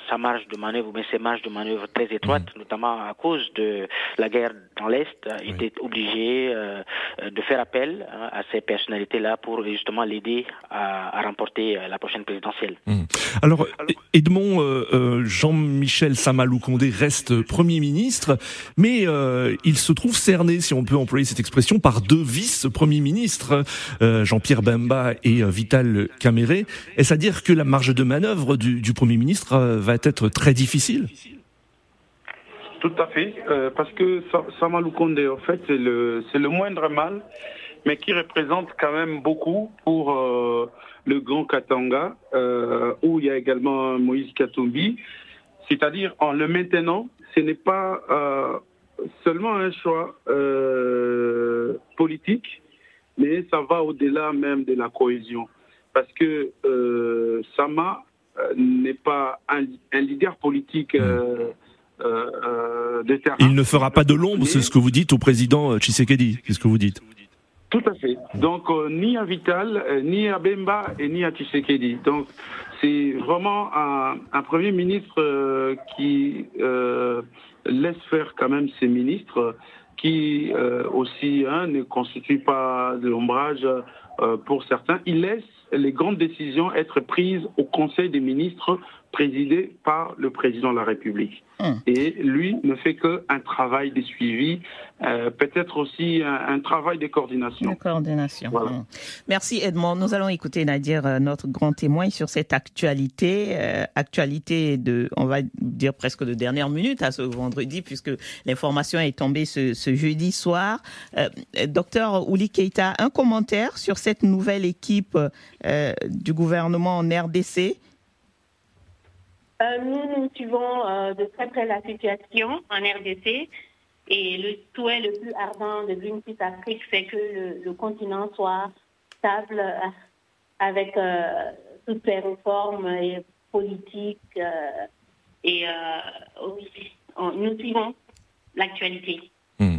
sa marge de manœuvre, mais ses marges de manœuvre très étroites, mhm. notamment à cause de la guerre dans l'Est, il était obligé euh, de faire appel hein, à ces personnalités-là pour justement l'aider à, remporter euh, la prochaine présidentielle. Mhm. Alors, Edmond euh, Jean-Michel Samalou Condé reste Premier ministre, mais il se trouve cerné, si on peut employer cette expression, par deux vice-premiers ministres, Jean-Pierre Bemba et Vital Caméré. Est-ce à dire que la marge de manœuvre du, du Premier ministre va être très difficile. Tout à fait, euh, parce que Samalou Kondé, en fait, c'est le, c'est le moindre mal, mais qui représente quand même beaucoup pour euh, le Grand Katanga, euh, où il y a également Moïse Katumbi. C'est-à-dire, en le maintenant, ce n'est pas seulement un choix politique, mais ça va au-delà même de la cohésion. Parce que Sama n'est pas un, leader politique. Euh, euh, de terrain. Il ne fera pas de l'ombre, c'est ce que vous dites au président Tshisekedi. Qu'est-ce que vous dites? Tout à fait. Donc, ni à Vital, ni à Bemba et ni à Tshisekedi. Donc, c'est vraiment un, Premier ministre qui laisse faire quand même ses ministres, qui aussi hein, ne constitue pas de l'ombrage pour certains. Il laisse les grandes décisions être prises au Conseil des ministres présidé par le président de la République. Hum. Et lui ne fait qu'un travail de suivi, euh, peut-être aussi un, travail de coordination. De coordination. Hum. Merci Edmond. Nous allons écouter Nadir, euh, notre grand témoin sur cette actualité, euh, actualité de, on va dire presque de dernière minute à ce vendredi, puisque l'information est tombée ce, jeudi soir. docteur Ouli Keita, un commentaire sur cette nouvelle équipe du gouvernement en RDC euh, nous, nous suivons euh, de très près la situation en RDC et le souhait le plus ardent de Greenpeace Afrique, c'est que le, continent soit stable euh, avec toutes les réformes politiques et nous suivons l'actualité. Hmm.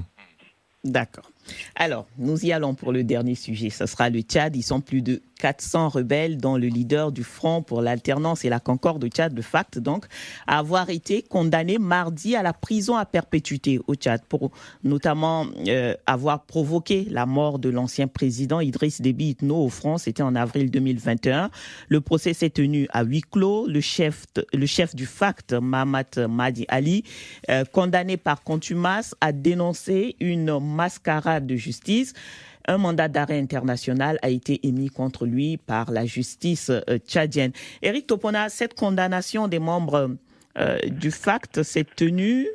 D'accord. Alors, nous y allons pour le dernier sujet. Ce sera le Tchad. Ils sont plus de 400 rebelles, dont le leader du Front pour l'alternance et la concorde au Tchad, de facto donc, avoir été condamné mardi à la prison à perpétuité au Tchad pour notamment euh, avoir provoqué la mort de l'ancien président Idriss Déby Itno au Front. C'était en avril 2021. Le procès s'est tenu à huis clos. Le chef, du FACT, Mahamat Madi Ali, euh, condamné par contumace, a dénoncé une mascarade de justice. Un mandat d'arrêt international a été émis contre lui par la justice euh, tchadienne. Eric Topona, cette condamnation des membres euh, du FACT s'est tenue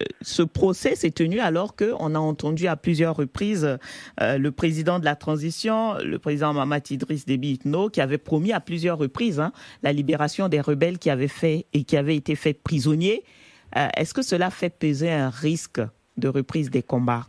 euh, ce procès s'est tenu alors qu'on a entendu à plusieurs reprises le président de la transition, le président Mamat Idriss Déby Itno, qui avait promis à plusieurs reprises hein, la libération des rebelles qui avaient fait et qui avaient été faits prisonniers. Est-ce que cela fait peser un risque de reprise des combats?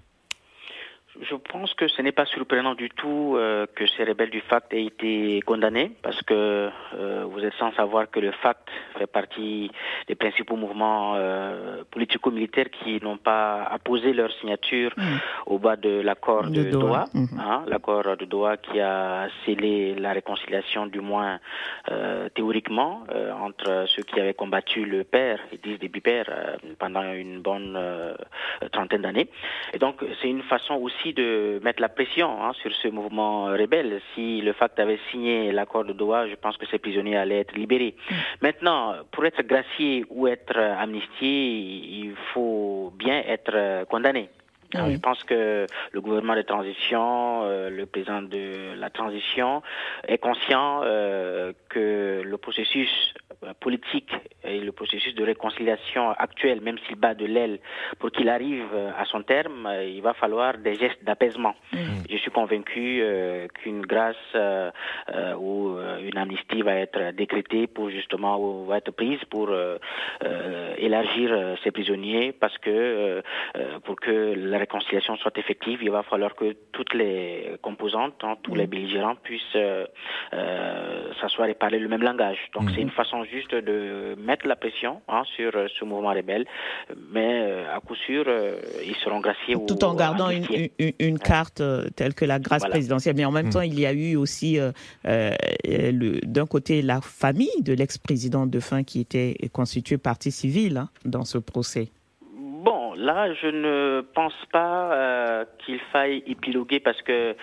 Je pense que ce n'est pas surprenant du tout euh, que ces rebelles du FACT aient été condamnés, parce que euh, vous êtes sans savoir que le FACT fait partie des principaux mouvements euh, politico-militaires qui n'ont pas apposé leur signature mm. au bas de l'accord de, Doha, mm-hmm. hein, l'accord de Doha qui a scellé la réconciliation, du moins théoriquement, entre ceux qui avaient combattu le père, ils disent des pères, pendant une bonne trentaine d'années. Et donc, c'est une façon aussi de mettre la pression hein, sur ce mouvement rebelle. Si le FACT avait signé l'accord de Doha, je pense que ces prisonniers allaient être libérés. Mm. Maintenant, pour être gracié ou être amnistié, il faut bien être condamné. Je pense que le gouvernement de transition, euh, le président de la transition est conscient euh, que le processus euh, politique et le processus de réconciliation actuel, même s'il bat de l'aile, pour qu'il arrive euh, à son terme, euh, il va falloir des gestes d'apaisement. Mmh. Je suis convaincu qu'une grâce ou une amnistie va être décrétée pour justement ou va être prise pour élargir ces prisonniers, parce que pour que la réconciliation soit effective, il va falloir que toutes les composantes, hein, tous les mmh. belligérants puissent s'asseoir et parler le même langage. Donc mmh. c'est une façon juste de mettre la pression hein, sur euh, ce mouvement rebelle, mais euh, à coup sûr, euh, ils seront graciés. Tout en gardant une, une, carte telle que la grâce présidentielle. Mais en même hmm. temps, il y a eu aussi d'un côté la famille de l'ex-président de fin qui était constituée partie civile hein, dans ce procès. Là, je ne pense pas euh, qu'il faille épiloguer parce que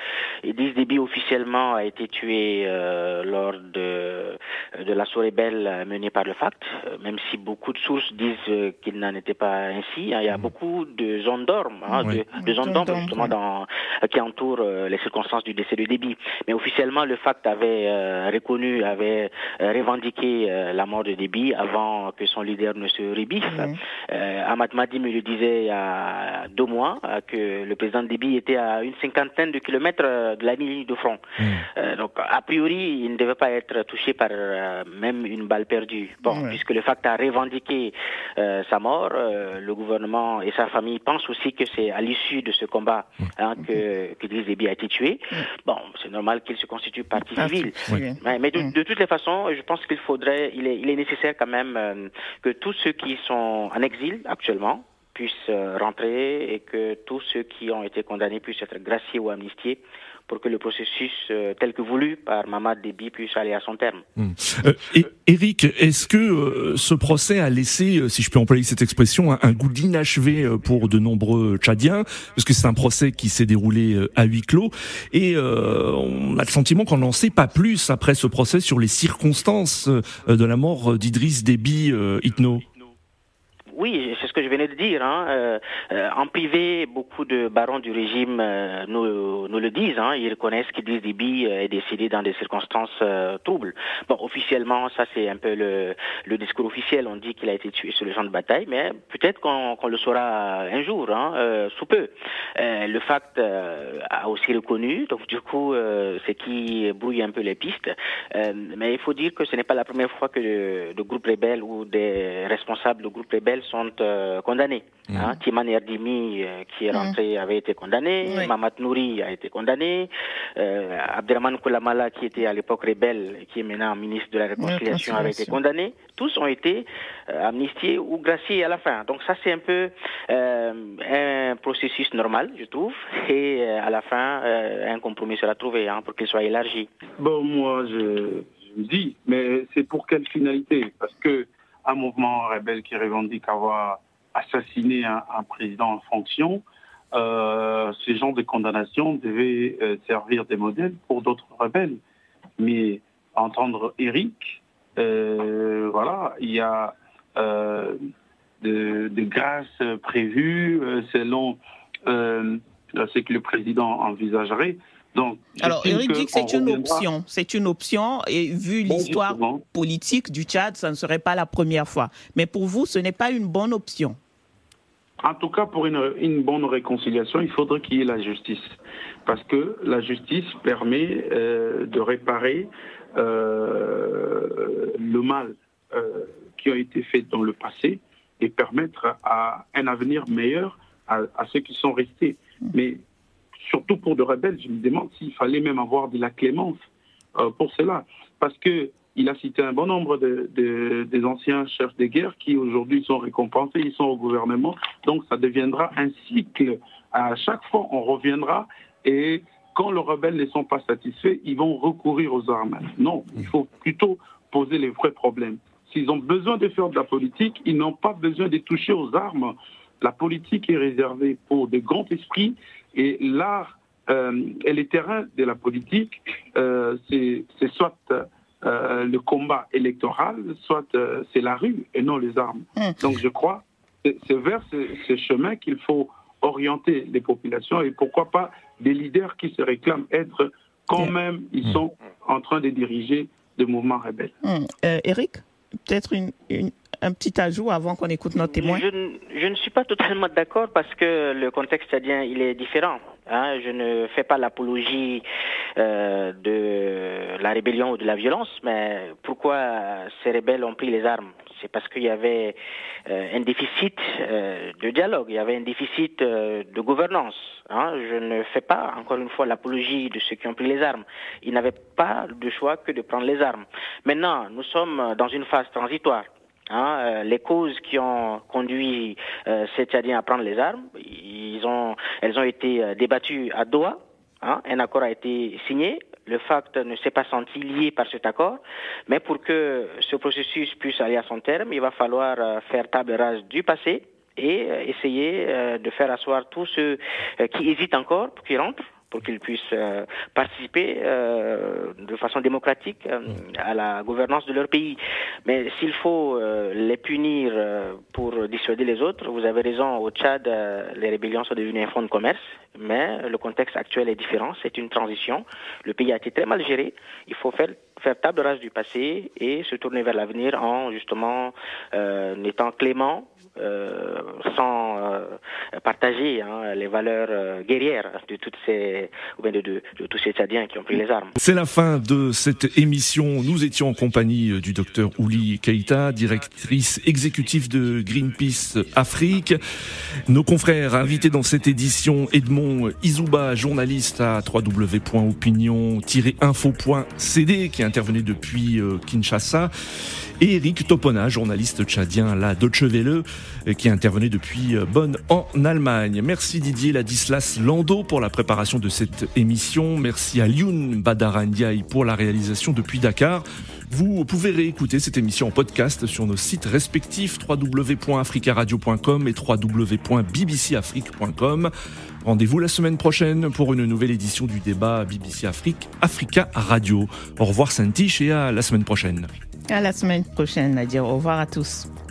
Idriss Déby officiellement a été tué euh, lors de, de l'assaut rebelle mené par le FACT, euh, même si beaucoup de sources disent qu'il n'en était pas ainsi. Hein. Il y a mmh. beaucoup de zones d'ombre, hein, de, zones justement dans, qui entourent les circonstances du décès de Déby. Mais officiellement, le FACT avait reconnu, avait revendiqué la mort de Déby avant que son leader ne se rébiffe. Mmh. Ahmad Madi me le disait il y a deux mois euh, que le président Déby était à une cinquantaine de kilomètres euh, de la ligne de front. Hmm. Euh, donc, a priori, il ne devait pas être touché par même une balle perdue. Bon, puisque le FACT a revendiqué sa mort, le gouvernement et sa famille pensent aussi que c'est à l'issue de ce combat hmm. hein, que, que Déby a été tué. Hmm. Bon, c'est normal qu'il se constitue partie ah, civile. Mais, de, de, toutes les façons, je pense qu'il faudrait, il est, il est nécessaire quand même que tous ceux qui sont en exil actuellement, puissent euh, rentrer et que tous ceux qui ont été condamnés puissent être graciés ou amnistiés pour que le processus euh, tel que voulu par Mamad Déby puisse aller à son terme. Hmm. Euh, Eric, est-ce que ce procès a laissé, si je peux employer cette expression, un, goût d'inachevé pour de nombreux Tchadiens? Parce que c'est un procès qui s'est déroulé à huis clos et on a le sentiment qu'on n'en sait pas plus après ce procès sur les circonstances de la mort d'Idriss Déby Itno. Oui, c'est ce que je venais de dire. Hein. Euh, euh, en privé, beaucoup de barons du régime euh, nous, le disent. Hein. Ils reconnaissent qu'Idriss Déby est décédé dans des circonstances troubles. Bon, officiellement, ça c'est un peu le, discours officiel. On dit qu'il a été tué sur le champ de bataille, mais peut-être qu'on le saura un jour, hein, sous peu. le FACT a aussi reconnu, donc du coup, c'est qui brouille un peu les pistes. mais il faut dire que ce n'est pas la première fois que le, le groupe rebelle ou des responsables de groupe rebelle sont euh, condamnés. Mmh. Hein, Timan Erdimi, euh, qui est mmh. rentré, avait été condamné. Oui. Mamad Nouri a été condamné. Euh, Abderrahman Koulamala, qui était à l'époque rebelle, qui est maintenant ministre de la Réconciliation, avait été condamné. Tous ont été euh, amnistiés ou graciés à la fin. Donc ça, c'est un peu un processus normal, je trouve. Et à la fin, un compromis sera trouvé hein, pour qu'il soit élargi. Bon, moi, je, je me dis, mais c'est pour quelle finalité? Parce que un mouvement rebelle qui revendique avoir assassiné un, président en fonction, euh, ces genres de condamnations devaient euh, servir des modèles pour d'autres rebelles. Mais entendre Eric, euh, voilà, il y a de, de, grâces prévues selon ce que le président envisagerait. Alors, Eric dit que c'est une option. C'est une option et vu l'histoire politique du Tchad, ça ne serait pas la première fois. Mais pour vous, ce n'est pas une bonne option. En tout cas, pour une, bonne réconciliation, il faudrait qu'il y ait la justice. Parce que la justice permet euh, de réparer euh, le mal euh, qui a été fait dans le passé et permettre à un avenir meilleur à, à ceux qui sont restés. Mais surtout pour de rebelles, je me demande s'il fallait même avoir de la clémence euh, pour cela. Parce que il a cité un bon nombre de, des anciens chefs de guerre qui aujourd'hui sont récompensés, ils sont au gouvernement. Donc ça deviendra un cycle. À chaque fois, on reviendra et quand les rebelles ne sont pas satisfaits, ils vont recourir aux armes. Non, il faut plutôt poser les vrais problèmes. S'ils ont besoin de faire de la politique, ils n'ont pas besoin de toucher aux armes. La politique est réservée pour des grands esprits et l'art euh, et les terrains de la politique, euh, c'est soit euh, le combat électoral, soit c'est la rue et non les armes. Hmm. Donc je crois que c'est vers ce, chemin qu'il faut orienter les populations et pourquoi pas des leaders qui se réclament être quand même, ils hmm. sont en train de diriger des mouvements rebelles. Eric, peut-être une, un petit ajout avant qu'on écoute notre témoin je, ne suis pas totalement d'accord parce que le contexte tchadien, il est différent. Hein. Je ne fais pas l'apologie euh, de la rébellion ou de la violence, mais pourquoi ces rebelles ont pris les armes? C'est parce qu'il y avait euh, un déficit euh, de dialogue, il y avait un déficit de gouvernance. Hein. Je ne fais pas, encore une fois, l'apologie de ceux qui ont pris les armes. Ils n'avaient pas de choix que de prendre les armes. Maintenant, nous sommes dans une phase transitoire. Hein, euh, les causes qui ont conduit euh, ces Tchadiens à prendre les armes, ils ont, elles ont été euh, débattues à Doha. Hein, un accord a été signé. Le FACT ne s'est pas senti lié par cet accord, mais pour que ce processus puisse aller à son terme, il va falloir euh, faire table rase du passé et essayer de faire asseoir tous ceux qui hésitent encore pour qu'ils rentrent pour qu'ils puissent euh, participer euh, de façon démocratique euh, à la gouvernance de leur pays. Mais s'il faut les punir pour dissuader les autres, vous avez raison, au Tchad, les rébellions sont devenues un fonds de commerce, mais le contexte actuel est différent, c'est une transition. Le pays a été très mal géré, il faut faire faire table rase du passé et se tourner vers l'avenir en justement euh, étant clément euh, sans euh, partager hein, les valeurs euh, guerrières de toutes ces de, de, de, tous ces Tchadiens qui ont pris les armes. C'est la fin de cette émission. Nous étions en compagnie euh, du docteur Ouli Keita, directrice exécutive de Greenpeace Afrique. Nos confrères invités dans cette édition, Edmond Izouba, journaliste à www.opinion-info.cd, qui intervenait depuis Kinshasa et Eric Topona, journaliste tchadien à la Deutsche Welle, euh, qui intervenait depuis euh, Bonn en Allemagne. Merci Didier Ladislas Lando pour la préparation de cette émission. Merci à Lyoun Badarandiaï pour la réalisation depuis Dakar. Vous pouvez réécouter cette émission en podcast sur nos sites respectifs www.africaradio.com et www.bbcafrique.com. Rendez-vous la semaine prochaine pour une nouvelle édition du débat BBC Afrique Africa Radio. Au revoir Saint-Tiche et à la semaine prochaine. À la semaine prochaine, Nadia. Au revoir à tous.